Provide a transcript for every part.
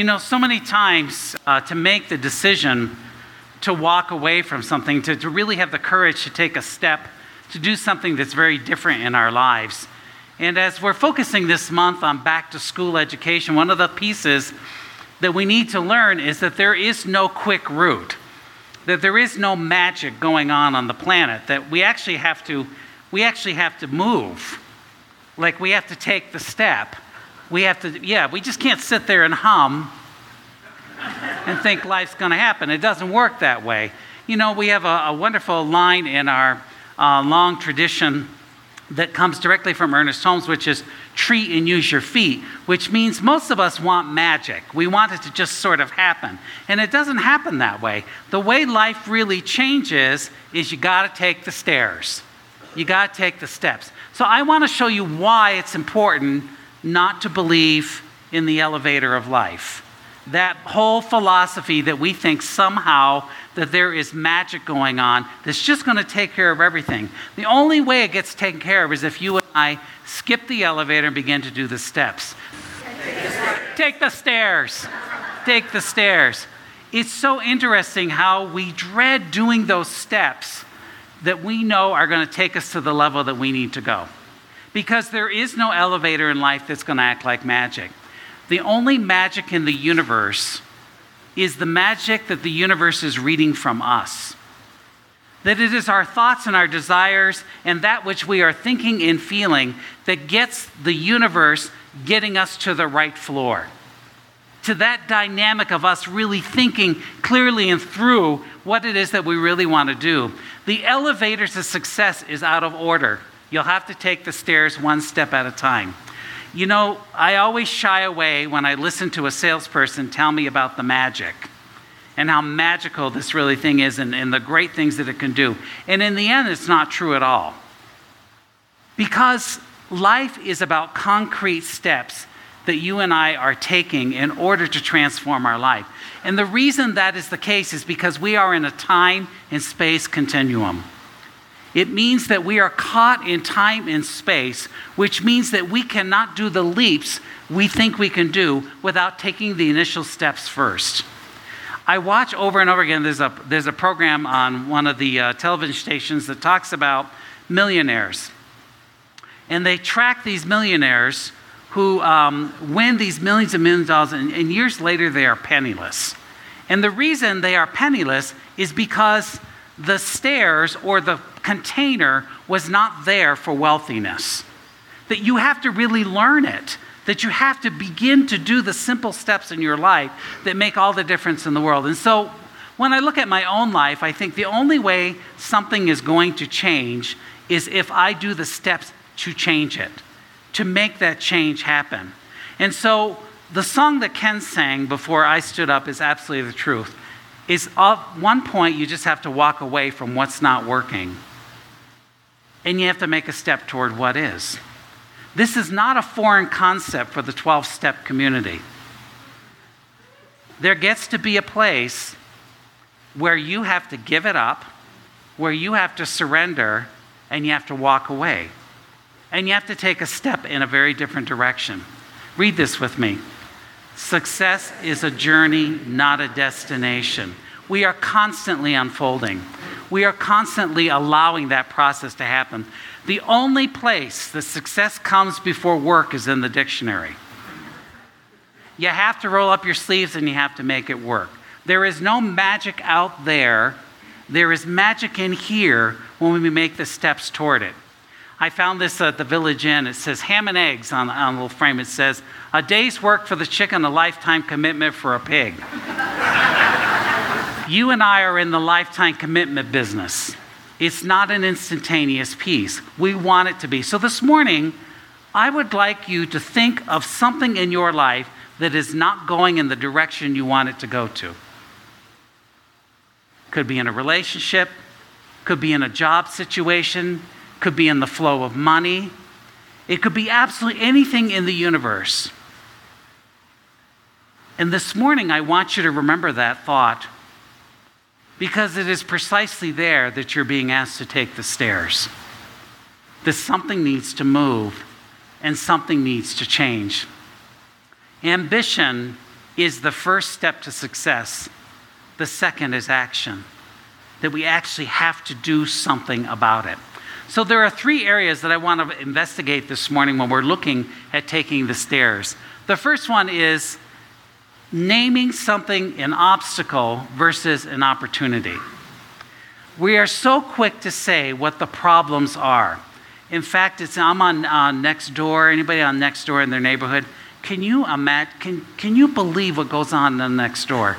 You know, so many times uh, to make the decision to walk away from something, to, to really have the courage to take a step, to do something that's very different in our lives. And as we're focusing this month on back to school education, one of the pieces that we need to learn is that there is no quick route, that there is no magic going on on the planet, that we actually have to, we actually have to move. Like we have to take the step. We have to, yeah, we just can't sit there and hum and think life's going to happen. It doesn't work that way. You know, we have a, a wonderful line in our uh, long tradition that comes directly from Ernest Holmes, which is treat and use your feet, which means most of us want magic. We want it to just sort of happen. And it doesn't happen that way. The way life really changes is you got to take the stairs, you got to take the steps. So I want to show you why it's important not to believe in the elevator of life that whole philosophy that we think somehow that there is magic going on that's just going to take care of everything. The only way it gets taken care of is if you and I skip the elevator and begin to do the steps. Take the stairs. Take the stairs. It's so interesting how we dread doing those steps that we know are going to take us to the level that we need to go. Because there is no elevator in life that's going to act like magic. The only magic in the universe is the magic that the universe is reading from us. That it is our thoughts and our desires and that which we are thinking and feeling that gets the universe getting us to the right floor. To that dynamic of us really thinking clearly and through what it is that we really want to do. The elevator to success is out of order. You'll have to take the stairs one step at a time. You know, I always shy away when I listen to a salesperson tell me about the magic and how magical this really thing is and, and the great things that it can do. And in the end, it's not true at all. Because life is about concrete steps that you and I are taking in order to transform our life. And the reason that is the case is because we are in a time and space continuum. It means that we are caught in time and space, which means that we cannot do the leaps we think we can do without taking the initial steps first. I watch over and over again, there's a, there's a program on one of the uh, television stations that talks about millionaires. And they track these millionaires who um, win these millions and millions of dollars, and, and years later they are penniless. And the reason they are penniless is because the stairs or the container was not there for wealthiness. That you have to really learn it. That you have to begin to do the simple steps in your life that make all the difference in the world. And so when I look at my own life, I think the only way something is going to change is if I do the steps to change it, to make that change happen. And so the song that Ken sang before I stood up is absolutely the truth. Is at one point you just have to walk away from what's not working and you have to make a step toward what is. This is not a foreign concept for the 12 step community. There gets to be a place where you have to give it up, where you have to surrender, and you have to walk away. And you have to take a step in a very different direction. Read this with me. Success is a journey, not a destination. We are constantly unfolding we are constantly allowing that process to happen. The only place the success comes before work is in the dictionary. You have to roll up your sleeves and you have to make it work. There is no magic out there. There is magic in here when we make the steps toward it. I found this at the Village Inn. It says ham and eggs on, on the little frame. It says, a day's work for the chicken, a lifetime commitment for a pig. You and I are in the lifetime commitment business. It's not an instantaneous piece. We want it to be. So this morning, I would like you to think of something in your life that is not going in the direction you want it to go to. Could be in a relationship, could be in a job situation, could be in the flow of money. It could be absolutely anything in the universe. And this morning, I want you to remember that thought because it is precisely there that you're being asked to take the stairs. That something needs to move and something needs to change. Ambition is the first step to success. The second is action, that we actually have to do something about it. So, there are three areas that I want to investigate this morning when we're looking at taking the stairs. The first one is naming something an obstacle versus an opportunity. We are so quick to say what the problems are. In fact, it's, I'm on uh, Nextdoor. Anybody on next door in their neighborhood? Can you imagine? Can, can you believe what goes on in the next door?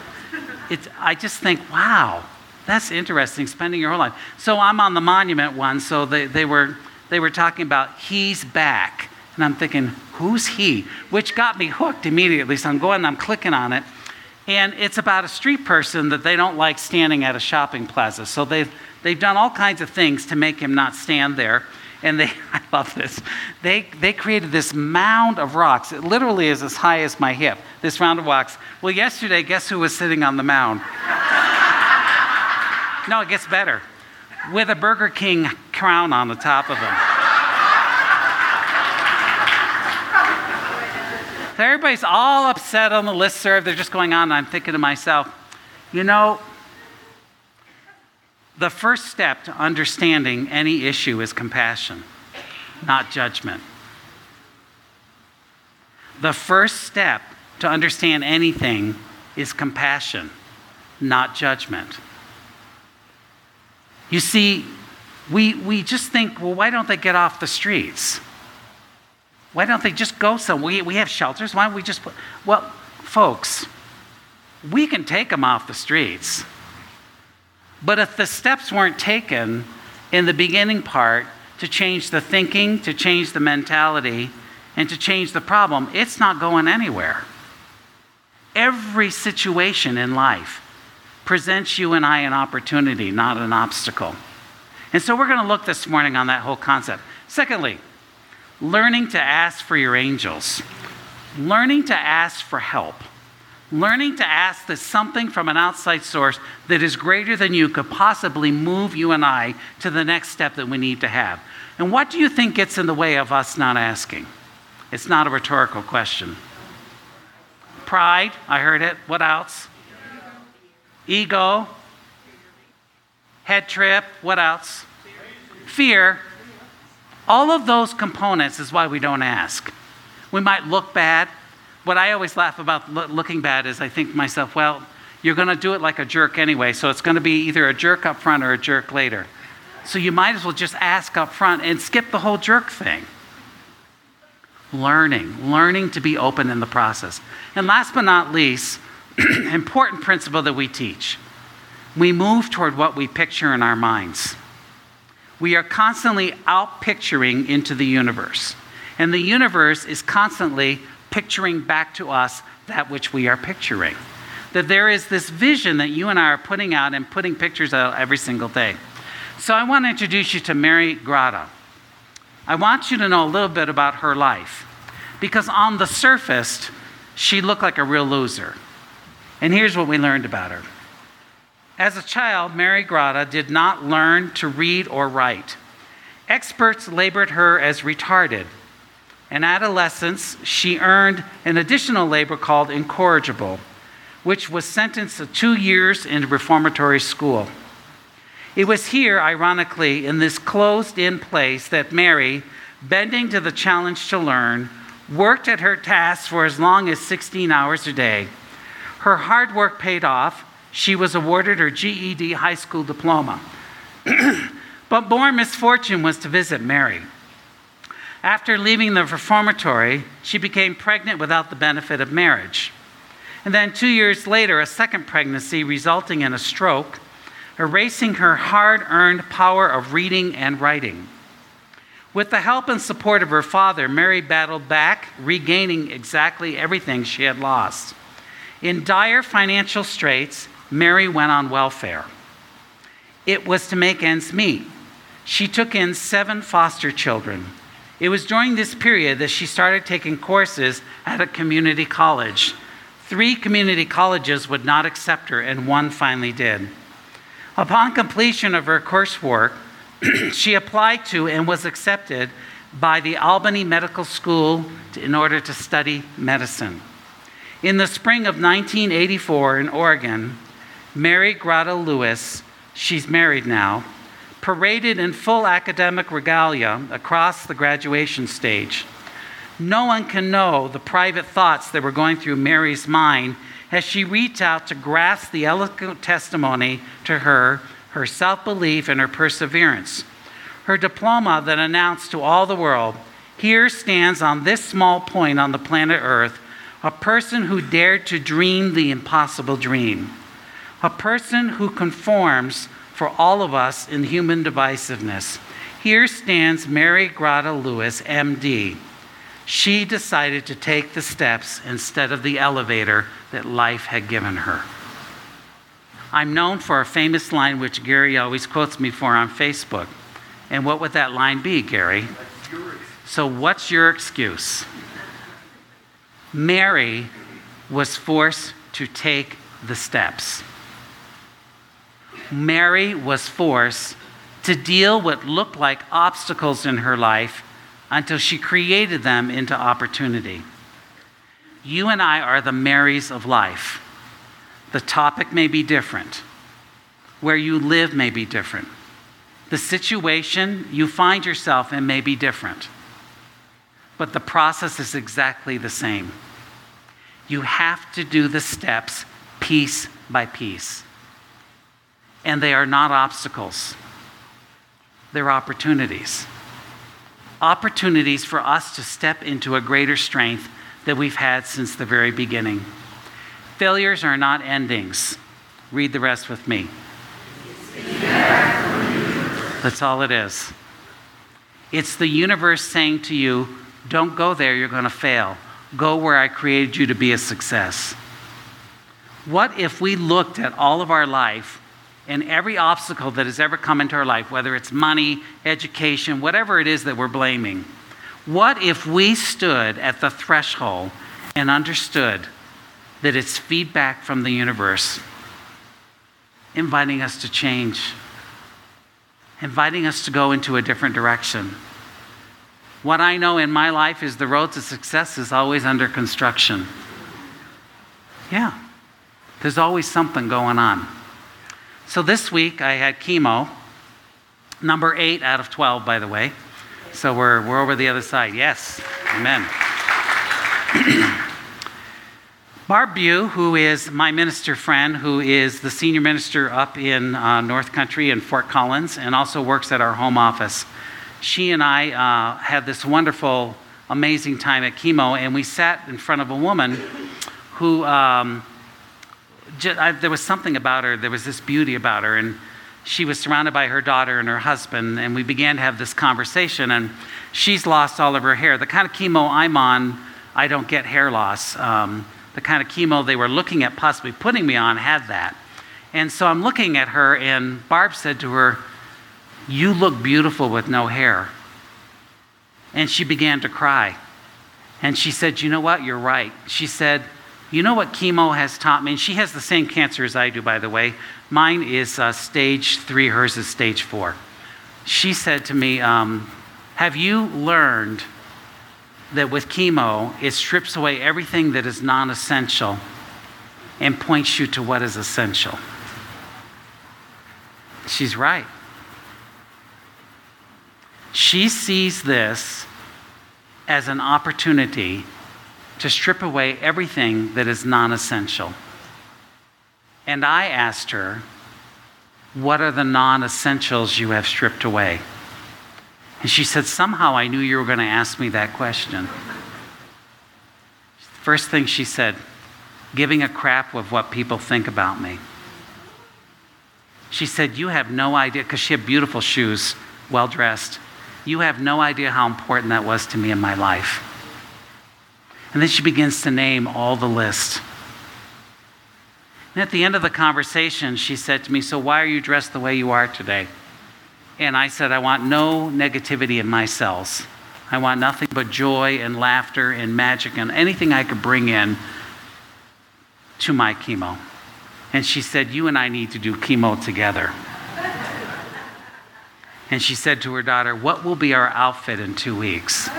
It's, I just think, wow, that's interesting, spending your whole life. So I'm on the monument one, so they, they, were, they were talking about he's back. And I'm thinking, who's he? Which got me hooked immediately. So I'm going I'm clicking on it. And it's about a street person that they don't like standing at a shopping plaza. So they've, they've done all kinds of things to make him not stand there. And they, I love this, they, they created this mound of rocks. It literally is as high as my hip, this round of rocks. Well, yesterday, guess who was sitting on the mound? No, it gets better. With a Burger King crown on the top of him. So everybody's all upset on the list serve. They're just going on. And I'm thinking to myself, you know, the first step to understanding any issue is compassion, not judgment. The first step to understand anything is compassion, not judgment. You see, we, we just think, well, why don't they get off the streets? Why don't they just go somewhere? We, we have shelters. Why don't we just put. Well, folks, we can take them off the streets. But if the steps weren't taken in the beginning part to change the thinking, to change the mentality, and to change the problem, it's not going anywhere. Every situation in life presents you and I an opportunity, not an obstacle. And so we're going to look this morning on that whole concept. Secondly, learning to ask for your angels, learning to ask for help, learning to ask that something from an outside source that is greater than you could possibly move you and I to the next step that we need to have. And what do you think gets in the way of us not asking? It's not a rhetorical question. Pride, I heard it. What else? Ego. Head trip. What else? Fear. All of those components is why we don't ask. We might look bad. What I always laugh about looking bad is I think to myself, well, you're going to do it like a jerk anyway, so it's going to be either a jerk up front or a jerk later. So you might as well just ask up front and skip the whole jerk thing. Learning, learning to be open in the process. And last but not least, important principle that we teach we move toward what we picture in our minds. We are constantly out picturing into the universe, and the universe is constantly picturing back to us that which we are picturing. That there is this vision that you and I are putting out and putting pictures out every single day. So I want to introduce you to Mary Groda. I want you to know a little bit about her life because on the surface, she looked like a real loser. And here's what we learned about her. As a child, Mary Groda did not learn to read or write. Experts labored her as retarded. In adolescence, she earned an additional labor called incorrigible, which was sentenced to two years in reformatory school. It was here, ironically, in this closed in place that Mary, bending to the challenge to learn, worked at her tasks for as long as 16 hours a day her hard work paid off. She was awarded her GED high school diploma. but more misfortune was to visit Mary. After leaving the reformatory, she became pregnant without the benefit of marriage. And then two years later, a second pregnancy resulting in a stroke, erasing her hard earned power of reading and writing. With the help and support of her father, Mary battled back, regaining exactly everything she had lost. In dire financial straits, Mary went on welfare. It was to make ends meet. She took in seven foster children. It was during this period that she started taking courses at a community college. Three community colleges would not accept her, and one finally did. Upon completion of her coursework, she applied to and was accepted by the Albany Medical School in order to study medicine. In the spring of 1984 in Oregon, Mary Groda Lewis, she's married now, paraded in full academic regalia across the graduation stage. No one can know the private thoughts that were going through Mary's mind as she reached out to grasp the eloquent testimony to her, her self belief, and her perseverance. Her diploma that announced to all the world, Here stands on this small point on the planet Earth a person who dared to dream the impossible dream, a person who conforms for all of us in human divisiveness. Here stands Mary Groda Lewis, MD. She decided to take the steps instead of the elevator that life had given her. I'm known for a famous line which Gary always quotes me for on Facebook. And what would that line be, Gary? So, what's your excuse? Mary was forced to take the steps. Mary was forced to deal what looked like obstacles in her life until she created them into opportunity. You and I are the Marys of life. The topic may be different, where you live may be different, the situation you find yourself in may be different but the process is exactly the same. You have to do the steps piece by piece. And they are not obstacles, they're opportunities. Opportunities for us to step into a greater strength that we've had since the very beginning. Failures are not endings. Read the rest with me. That's all it is. It's the universe saying to you, don't go there, you're going to fail. Go where I created you to be a success. What if we looked at all of our life and every obstacle that has ever come into our life, whether it's money, education, whatever it is that we're blaming? What if we stood at the threshold and understood that it's feedback from the universe inviting us to change, inviting us to go into a different direction? What I know in my life is the road to success is always under construction. Yeah, there's always something going on. So this week I had chemo, number eight out of 12, by the way. So we're, we're over the other side. Yes, amen. Barb Bew, who is my minister friend, who is the senior minister up in uh, North Country in Fort Collins and also works at our home office she and I uh, had this wonderful, amazing time at chemo, and we sat in front of a woman who, um, just, I, there was something about her, there was this beauty about her, and she was surrounded by her daughter and her husband, and we began to have this conversation, and she's lost all of her hair. The kind of chemo I'm on, I don't get hair loss. Um, the kind of chemo they were looking at possibly putting me on had that. And so I'm looking at her, and Barb said to her, you look beautiful with no hair. And she began to cry. And she said, You know what? You're right. She said, You know what chemo has taught me? And she has the same cancer as I do, by the way. Mine is uh, stage three, hers is stage four. She said to me, um, Have you learned that with chemo, it strips away everything that is non essential and points you to what is essential? She's right. She sees this as an opportunity to strip away everything that is non essential. And I asked her, What are the non essentials you have stripped away? And she said, Somehow I knew you were going to ask me that question. First thing she said, giving a crap of what people think about me. She said, You have no idea, because she had beautiful shoes, well dressed. You have no idea how important that was to me in my life. And then she begins to name all the list. And at the end of the conversation, she said to me, So why are you dressed the way you are today? And I said, I want no negativity in my cells. I want nothing but joy and laughter and magic and anything I could bring in to my chemo. And she said, You and I need to do chemo together. And she said to her daughter, What will be our outfit in two weeks?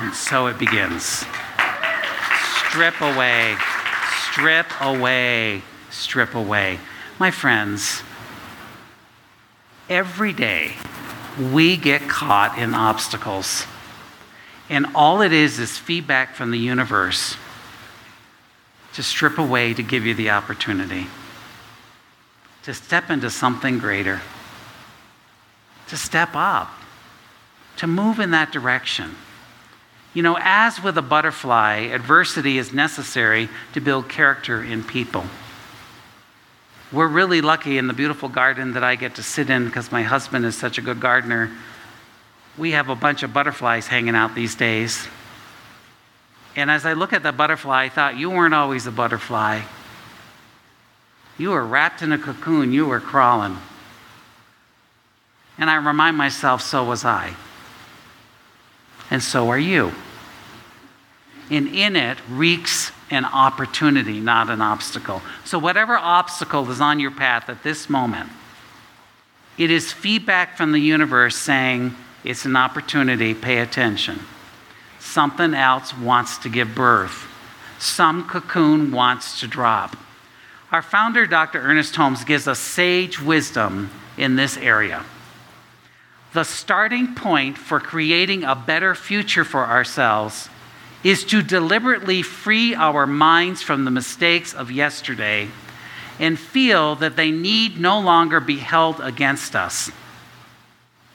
And so it begins. strip away, strip away, strip away. My friends, every day we get caught in obstacles. And all it is is feedback from the universe to strip away to give you the opportunity to step into something greater, to step up, to move in that direction. You know, as with a butterfly, adversity is necessary to build character in people. We're really lucky in the beautiful garden that I get to sit in because my husband is such a good gardener. We have a bunch of butterflies hanging out these days. And as I look at the butterfly, I thought, you weren't always a butterfly. You were wrapped in a cocoon, you were crawling. And I remind myself, so was I. And so are you. And in it reeks an opportunity, not an obstacle. So, whatever obstacle is on your path at this moment, it is feedback from the universe saying it's an opportunity, pay attention. Something else wants to give birth, some cocoon wants to drop. Our founder, Dr. Ernest Holmes, gives us sage wisdom in this area. The starting point for creating a better future for ourselves is to deliberately free our minds from the mistakes of yesterday and feel that they need no longer be held against us.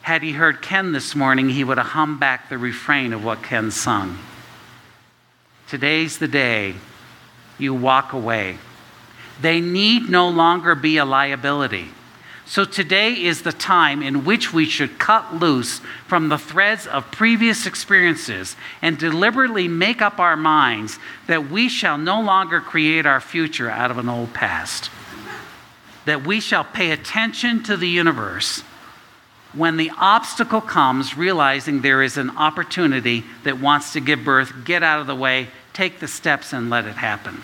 Had he heard Ken this morning, he would have hummed back the refrain of what Ken sung. Today's the day you walk away. They need no longer be a liability. So today is the time in which we should cut loose from the threads of previous experiences and deliberately make up our minds that we shall no longer create our future out of an old past. That we shall pay attention to the universe when the obstacle comes, realizing there is an opportunity that wants to give birth, get out of the way, take the steps, and let it happen.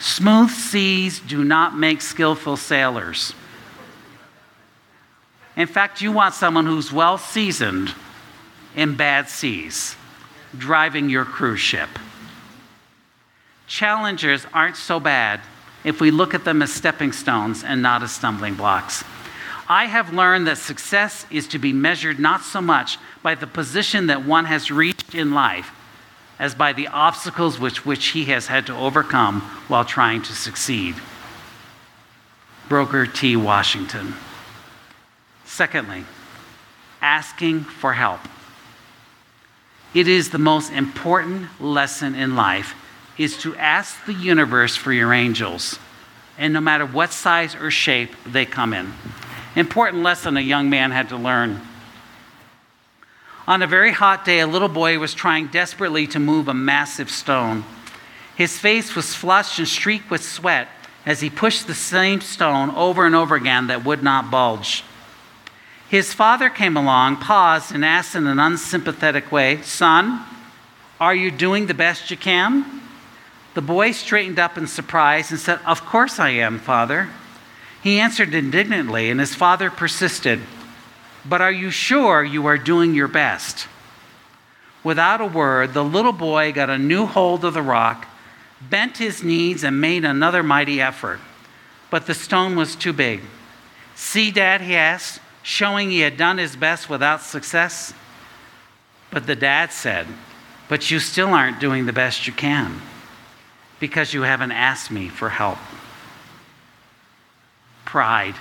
Smooth seas do not make skillful sailors. In fact, you want someone who's well seasoned in bad seas, driving your cruise ship. Challengers aren't so bad if we look at them as stepping stones and not as stumbling blocks. I have learned that success is to be measured not so much by the position that one has reached in life as by the obstacles which, which he has had to overcome while trying to succeed. Booker T. Washington. Secondly, asking for help. It is the most important lesson in life is to ask the universe for your angels, and no matter what size or shape they come in. Important lesson a young man had to learn. On a very hot day, a little boy was trying desperately to move a massive stone. His face was flushed and streaked with sweat as he pushed the same stone over and over again that would not bulge. His father came along, paused, and asked in an unsympathetic way, Son, are you doing the best you can? The boy straightened up in surprise and said, Of course I am, Father. He answered indignantly, and his father persisted, But are you sure you are doing your best? Without a word, the little boy got a new hold of the rock, bent his knees, and made another mighty effort. But the stone was too big. See, Dad, he asked, showing he had done his best without success. But the dad said, But you still aren't doing the best you can because you haven't asked me for help. Pride.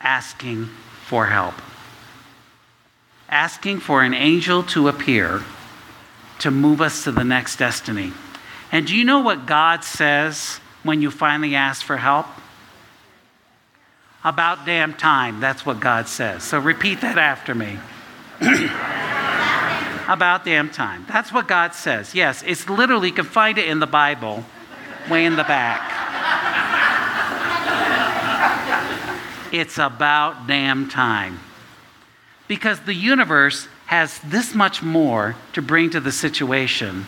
Asking for help. Asking for an angel to appear to move us to the next destiny. And do you know what God says when you finally ask for help? About damn time. That's what God says. So repeat that after me. About damn time. That's what God says. Yes, it's literally, you can find it in the Bible, way in the back. It's about damn time. Because the universe has this much more to bring to the situation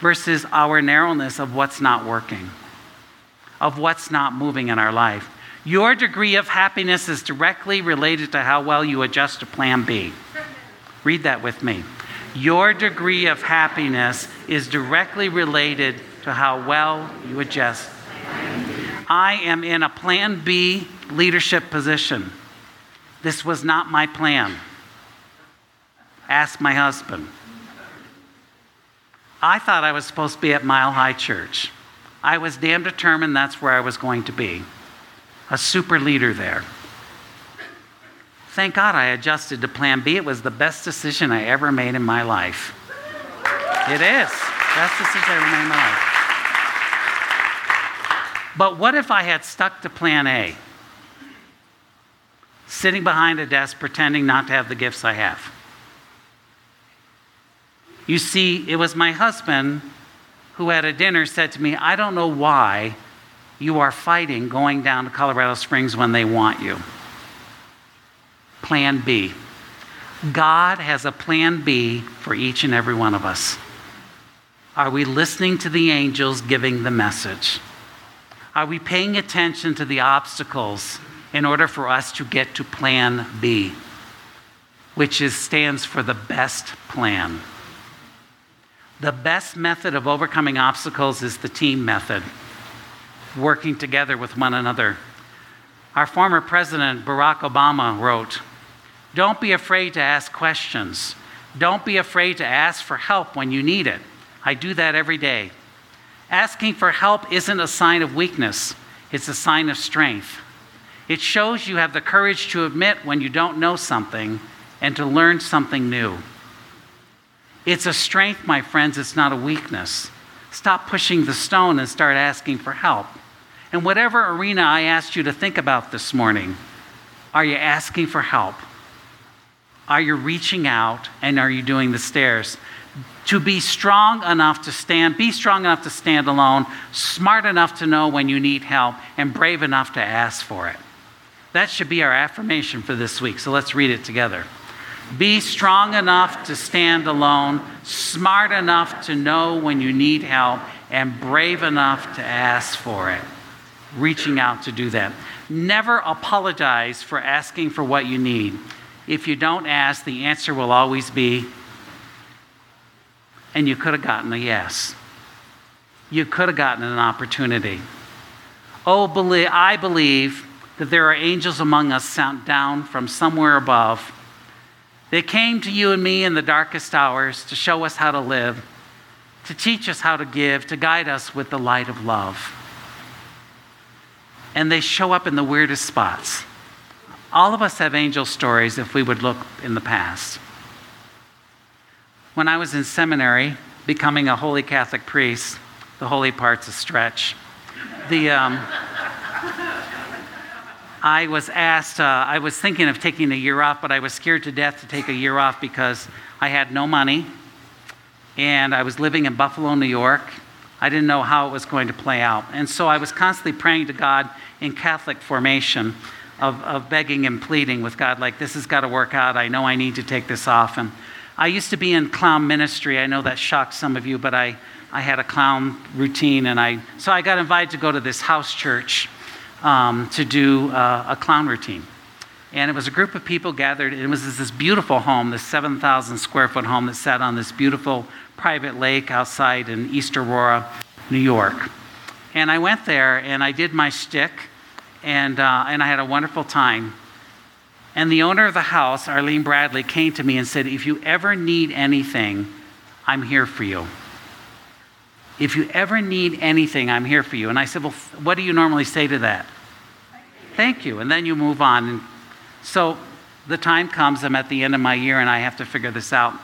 versus our narrowness of what's not working, of what's not moving in our life. Your degree of happiness is directly related to how well you adjust to plan B. Read that with me. Your degree of happiness is directly related to how well you adjust. I am in a plan B leadership position. This was not my plan. Ask my husband. I thought I was supposed to be at Mile High Church. I was damn determined that's where I was going to be. A super leader there. Thank God I adjusted to plan B. It was the best decision I ever made in my life. It is. Best decision I ever made in my life. But what if I had stuck to plan A? Sitting behind a desk pretending not to have the gifts I have. You see, it was my husband who at a dinner said to me, I don't know why you are fighting going down to Colorado Springs when they want you. Plan B. God has a plan B for each and every one of us. Are we listening to the angels giving the message? Are we paying attention to the obstacles in order for us to get to plan B, which is, stands for the best plan? The best method of overcoming obstacles is the team method, working together with one another. Our former president, Barack Obama, wrote Don't be afraid to ask questions. Don't be afraid to ask for help when you need it. I do that every day. Asking for help isn't a sign of weakness, it's a sign of strength. It shows you have the courage to admit when you don't know something and to learn something new. It's a strength, my friends, it's not a weakness. Stop pushing the stone and start asking for help. In whatever arena I asked you to think about this morning, are you asking for help? Are you reaching out and are you doing the stairs? To be strong enough to stand, be strong enough to stand alone, smart enough to know when you need help, and brave enough to ask for it. That should be our affirmation for this week. So let's read it together. Be strong enough to stand alone, smart enough to know when you need help, and brave enough to ask for it. Reaching out to do that. Never apologize for asking for what you need. If you don't ask, the answer will always be, and you could have gotten a yes. You could have gotten an opportunity. Oh, believe, I believe that there are angels among us sent down from somewhere above they came to you and me in the darkest hours to show us how to live, to teach us how to give, to guide us with the light of love. And they show up in the weirdest spots. All of us have angel stories if we would look in the past. When I was in seminary, becoming a holy Catholic priest, the holy part's a stretch. The. Um, I was asked, uh, I was thinking of taking a year off, but I was scared to death to take a year off because I had no money and I was living in Buffalo, New York. I didn't know how it was going to play out. And so I was constantly praying to God in Catholic formation of, of begging and pleading with God, like, this has got to work out. I know I need to take this off. And I used to be in clown ministry. I know that shocked some of you, but I, I had a clown routine. And I, so I got invited to go to this house church um, to do uh, a clown routine. And it was a group of people gathered. It was this beautiful home, this 7,000 square foot home that sat on this beautiful private lake outside in East Aurora, New York. And I went there and I did my shtick, and, uh, and I had a wonderful time. And the owner of the house, Arlene Bradley, came to me and said, If you ever need anything, I'm here for you. If you ever need anything, I'm here for you. And I said, Well, what do you normally say to that? Thank you. And then you move on. And so the time comes, I'm at the end of my year and I have to figure this out.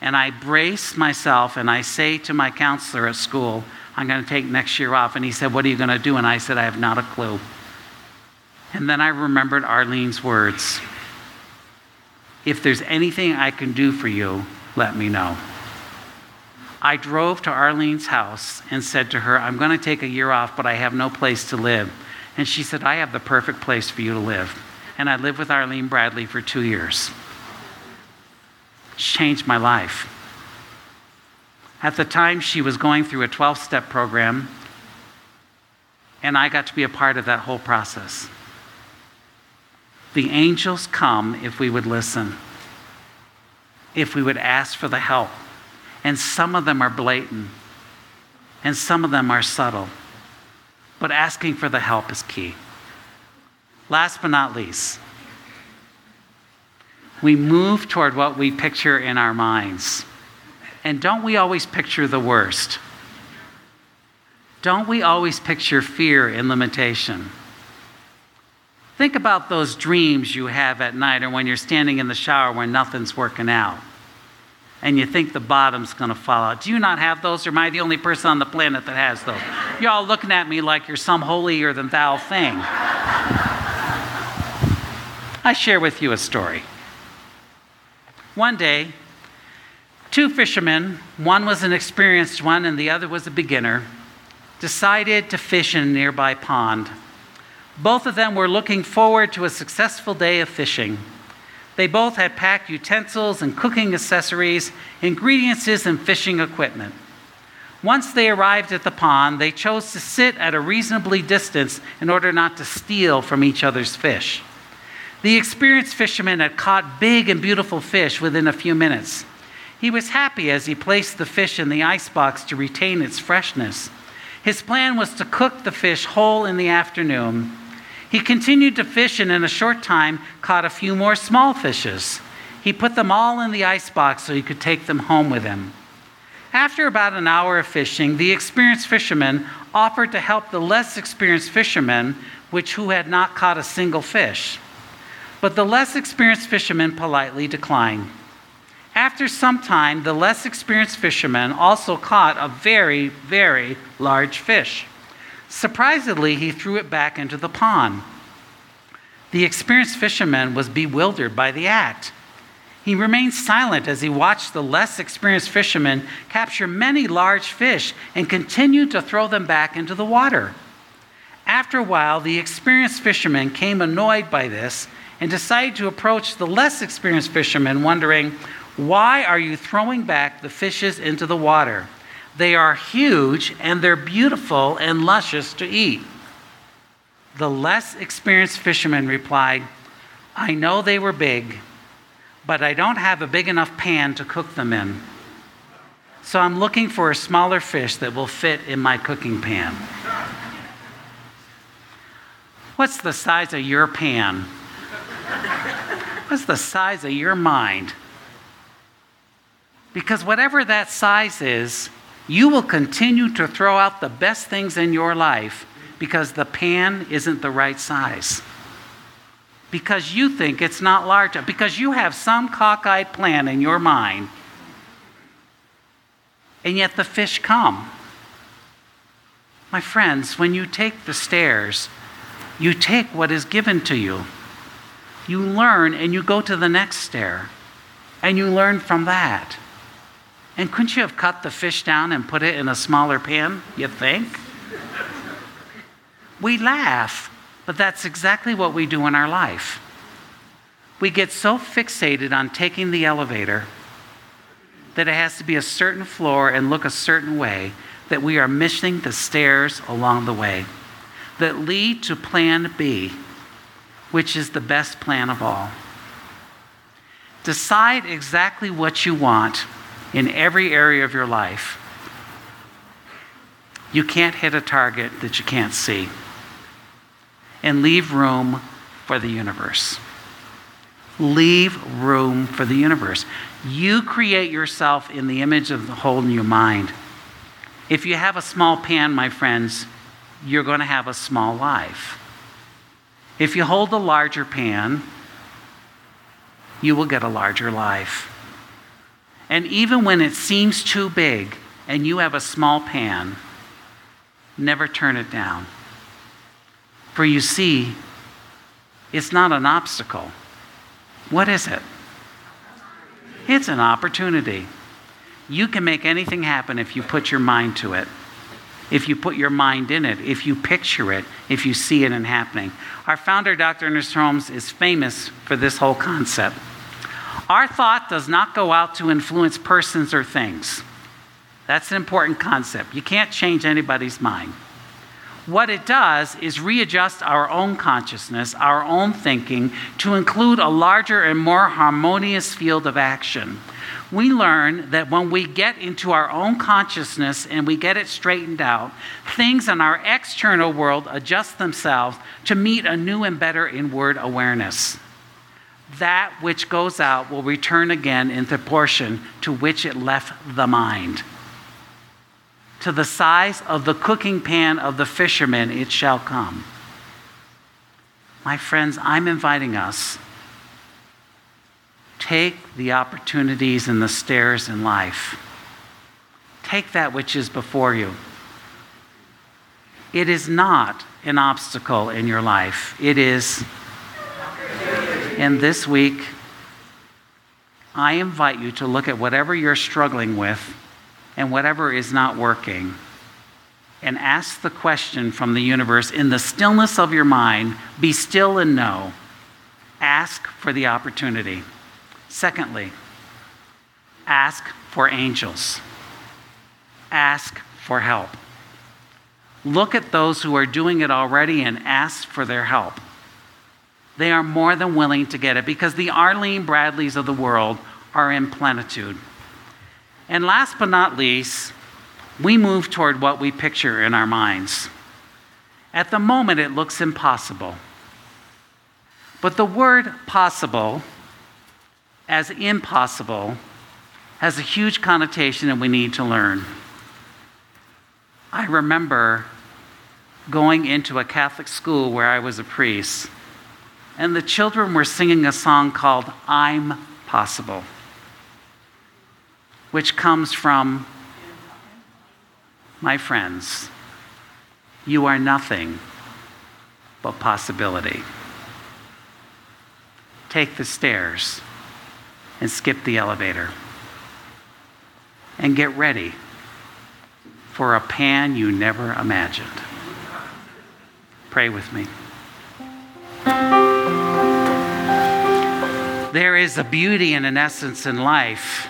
And I brace myself and I say to my counselor at school, I'm going to take next year off. And he said, What are you going to do? And I said, I have not a clue. And then I remembered Arlene's words If there's anything I can do for you, let me know. I drove to Arlene's house and said to her, I'm going to take a year off, but I have no place to live. And she said, I have the perfect place for you to live. And I lived with Arlene Bradley for two years. changed my life. At the time, she was going through a 12 step program, and I got to be a part of that whole process. The angels come if we would listen, if we would ask for the help And some of them are blatant, and some of them are subtle. But asking for the help is key. Last but not least, we move toward what we picture in our minds. And don't we always picture the worst? Don't we always picture fear and limitation? Think about those dreams you have at night or when you're standing in the shower when nothing's working out and you think the bottom's going to fall out. Do you not have those, or am I the only person on the planet that has those? You're all looking at me like you're some holier than thou thing. I share with you a story. One day, two fishermen, one was an experienced one and the other was a beginner, decided to fish in a nearby pond. Both of them were looking forward to a successful day of fishing. They both had packed utensils and cooking accessories, ingredients, and fishing equipment. Once they arrived at the pond, they chose to sit at a reasonably distance in order not to steal from each other's fish. The experienced fisherman had caught big and beautiful fish within a few minutes. He was happy as he placed the fish in the icebox to retain its freshness. His plan was to cook the fish whole in the afternoon he continued to fish and in a short time caught a few more small fishes. He put them all in the icebox so he could take them home with him. After about an hour of fishing, the experienced fisherman offered to help the less experienced fisherman, which who had not caught a single fish. But the less experienced fisherman politely declined. After some time, the less experienced fisherman also caught a very, very large fish. Surprisingly, he threw it back into the pond. The experienced fisherman was bewildered by the act. He remained silent as he watched the less experienced fisherman capture many large fish and continue to throw them back into the water. After a while, the experienced fisherman came annoyed by this and decided to approach the less experienced fisherman, wondering, Why are you throwing back the fishes into the water? They are huge and they're beautiful and luscious to eat. The less experienced fisherman replied, I know they were big, but I don't have a big enough pan to cook them in. So I'm looking for a smaller fish that will fit in my cooking pan. What's the size of your pan? What's the size of your mind? Because whatever that size is, you will continue to throw out the best things in your life because the pan isn't the right size. Because you think it's not large enough. Because you have some cockeyed plan in your mind. And yet the fish come. My friends, when you take the stairs, you take what is given to you. You learn and you go to the next stair. And you learn from that. And couldn't you have cut the fish down and put it in a smaller pan, you think? We laugh, but that's exactly what we do in our life. We get so fixated on taking the elevator that it has to be a certain floor and look a certain way that we are missing the stairs along the way that lead to plan B, which is the best plan of all. Decide exactly what you want in every area of your life. You can't hit a target that you can't see. And leave room for the universe. Leave room for the universe. You create yourself in the image of the whole in your mind. If you have a small pan, my friends, you're going to have a small life. If you hold a larger pan, you will get a larger life. And even when it seems too big and you have a small pan, never turn it down. For you see, it's not an obstacle. What is it? It's an opportunity. You can make anything happen if you put your mind to it, if you put your mind in it, if you picture it, if you see it in happening. Our founder, Dr. Ernest Holmes, is famous for this whole concept. Our thought does not go out to influence persons or things. That's an important concept. You can't change anybody's mind. What it does is readjust our own consciousness, our own thinking, to include a larger and more harmonious field of action. We learn that when we get into our own consciousness and we get it straightened out, things in our external world adjust themselves to meet a new and better inward awareness. That which goes out will return again in proportion to which it left the mind to the size of the cooking pan of the fisherman it shall come. My friends, I'm inviting us. Take the opportunities and the stairs in life. Take that which is before you. It is not an obstacle in your life. It is. And this week, I invite you to look at whatever you're struggling with and whatever is not working. And ask the question from the universe in the stillness of your mind be still and know. Ask for the opportunity. Secondly, ask for angels. Ask for help. Look at those who are doing it already and ask for their help. They are more than willing to get it because the Arlene Bradleys of the world are in plenitude. And last but not least, we move toward what we picture in our minds. At the moment, it looks impossible. But the word possible, as impossible, has a huge connotation and we need to learn. I remember going into a Catholic school where I was a priest, and the children were singing a song called I'm Possible which comes from my friends. You are nothing but possibility. Take the stairs and skip the elevator. And get ready for a pan you never imagined. Pray with me. There is a beauty and an essence in life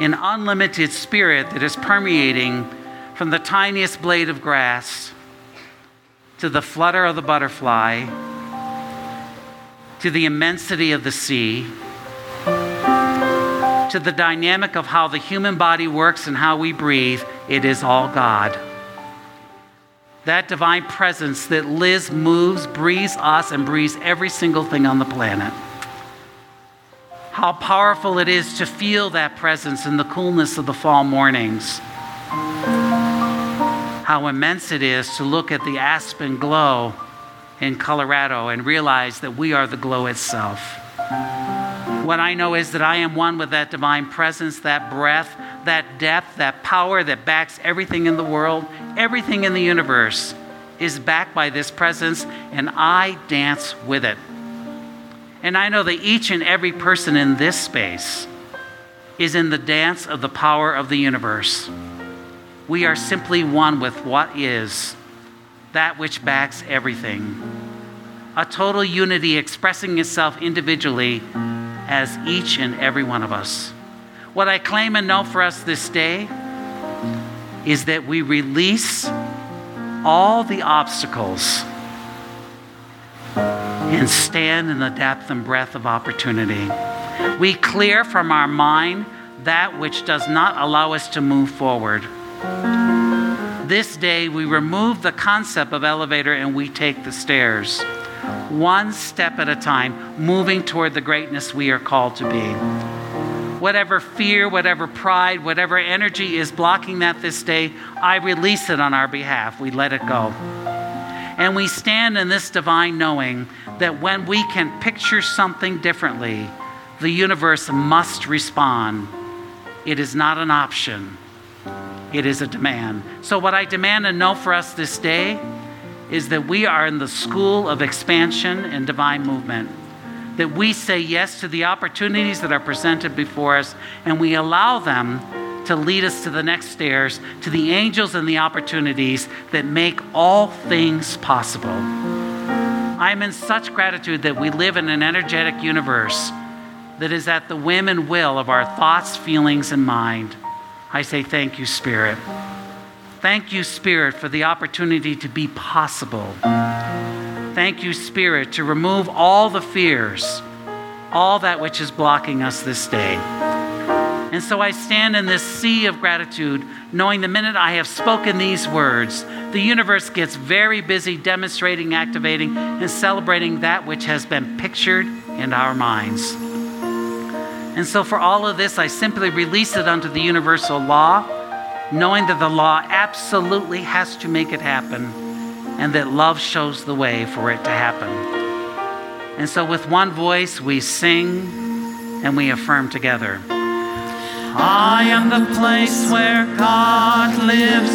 an unlimited spirit that is permeating from the tiniest blade of grass to the flutter of the butterfly to the immensity of the sea to the dynamic of how the human body works and how we breathe, it is all God. That divine presence that lives, moves, breathes us, and breathes every single thing on the planet how powerful it is to feel that presence in the coolness of the fall mornings. How immense it is to look at the aspen glow in Colorado and realize that we are the glow itself. What I know is that I am one with that divine presence, that breath, that depth, that power that backs everything in the world, everything in the universe is backed by this presence, and I dance with it. And I know that each and every person in this space is in the dance of the power of the universe. We are simply one with what is, that which backs everything. A total unity expressing itself individually as each and every one of us. What I claim and know for us this day is that we release all the obstacles and stand in the depth and breadth of opportunity. We clear from our mind that which does not allow us to move forward. This day, we remove the concept of elevator and we take the stairs, one step at a time, moving toward the greatness we are called to be. Whatever fear, whatever pride, whatever energy is blocking that this day, I release it on our behalf. We let it go. And we stand in this divine knowing that when we can picture something differently, the universe must respond. It is not an option, it is a demand. So, what I demand and know for us this day is that we are in the school of expansion and divine movement. That we say yes to the opportunities that are presented before us and we allow them to lead us to the next stairs, to the angels and the opportunities that make all things possible. I'm in such gratitude that we live in an energetic universe that is at the whim and will of our thoughts, feelings, and mind. I say thank you, Spirit. Thank you, Spirit, for the opportunity to be possible. Thank you, Spirit, to remove all the fears, all that which is blocking us this day. And so I stand in this sea of gratitude, knowing the minute I have spoken these words, the universe gets very busy demonstrating, activating, and celebrating that which has been pictured in our minds. And so, for all of this, I simply release it unto the universal law, knowing that the law absolutely has to make it happen, and that love shows the way for it to happen. And so, with one voice, we sing and we affirm together. I am the place where God lives,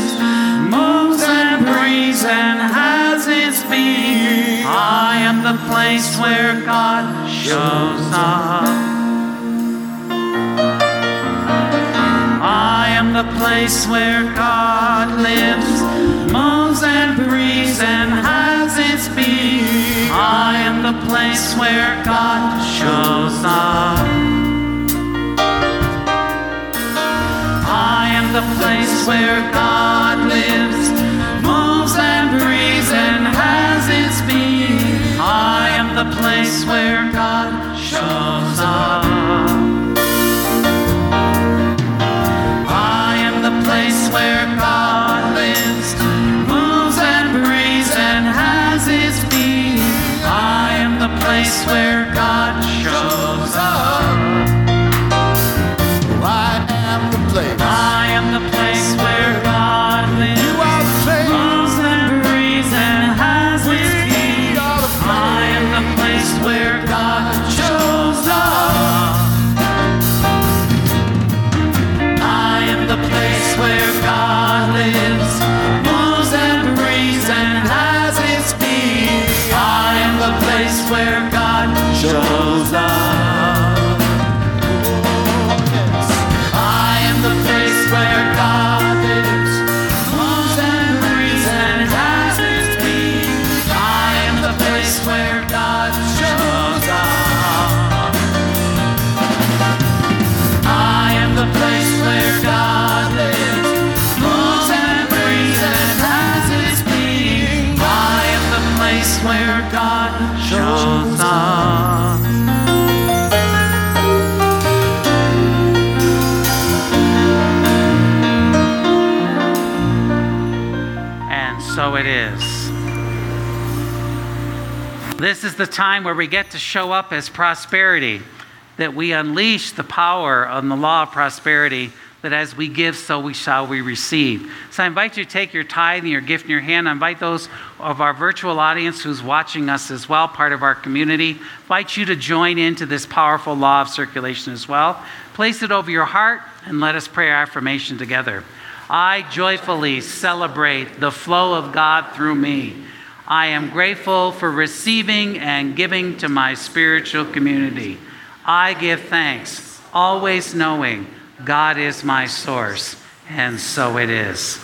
moves and breathes and has his being. I am the place where God shows up. I am the place where God lives, moves and breathes and has its being. I am the place where God shows up. I am the place where God lives, moves and breathes and has its being. I am the place where God shows up. Is the time where we get to show up as prosperity, that we unleash the power on the law of prosperity, that as we give, so we shall we receive. So I invite you to take your tithe and your gift in your hand. I invite those of our virtual audience who's watching us as well, part of our community, invite you to join into this powerful law of circulation as well. Place it over your heart and let us pray our affirmation together. I joyfully celebrate the flow of God through me. I am grateful for receiving and giving to my spiritual community. I give thanks, always knowing God is my source, and so it is.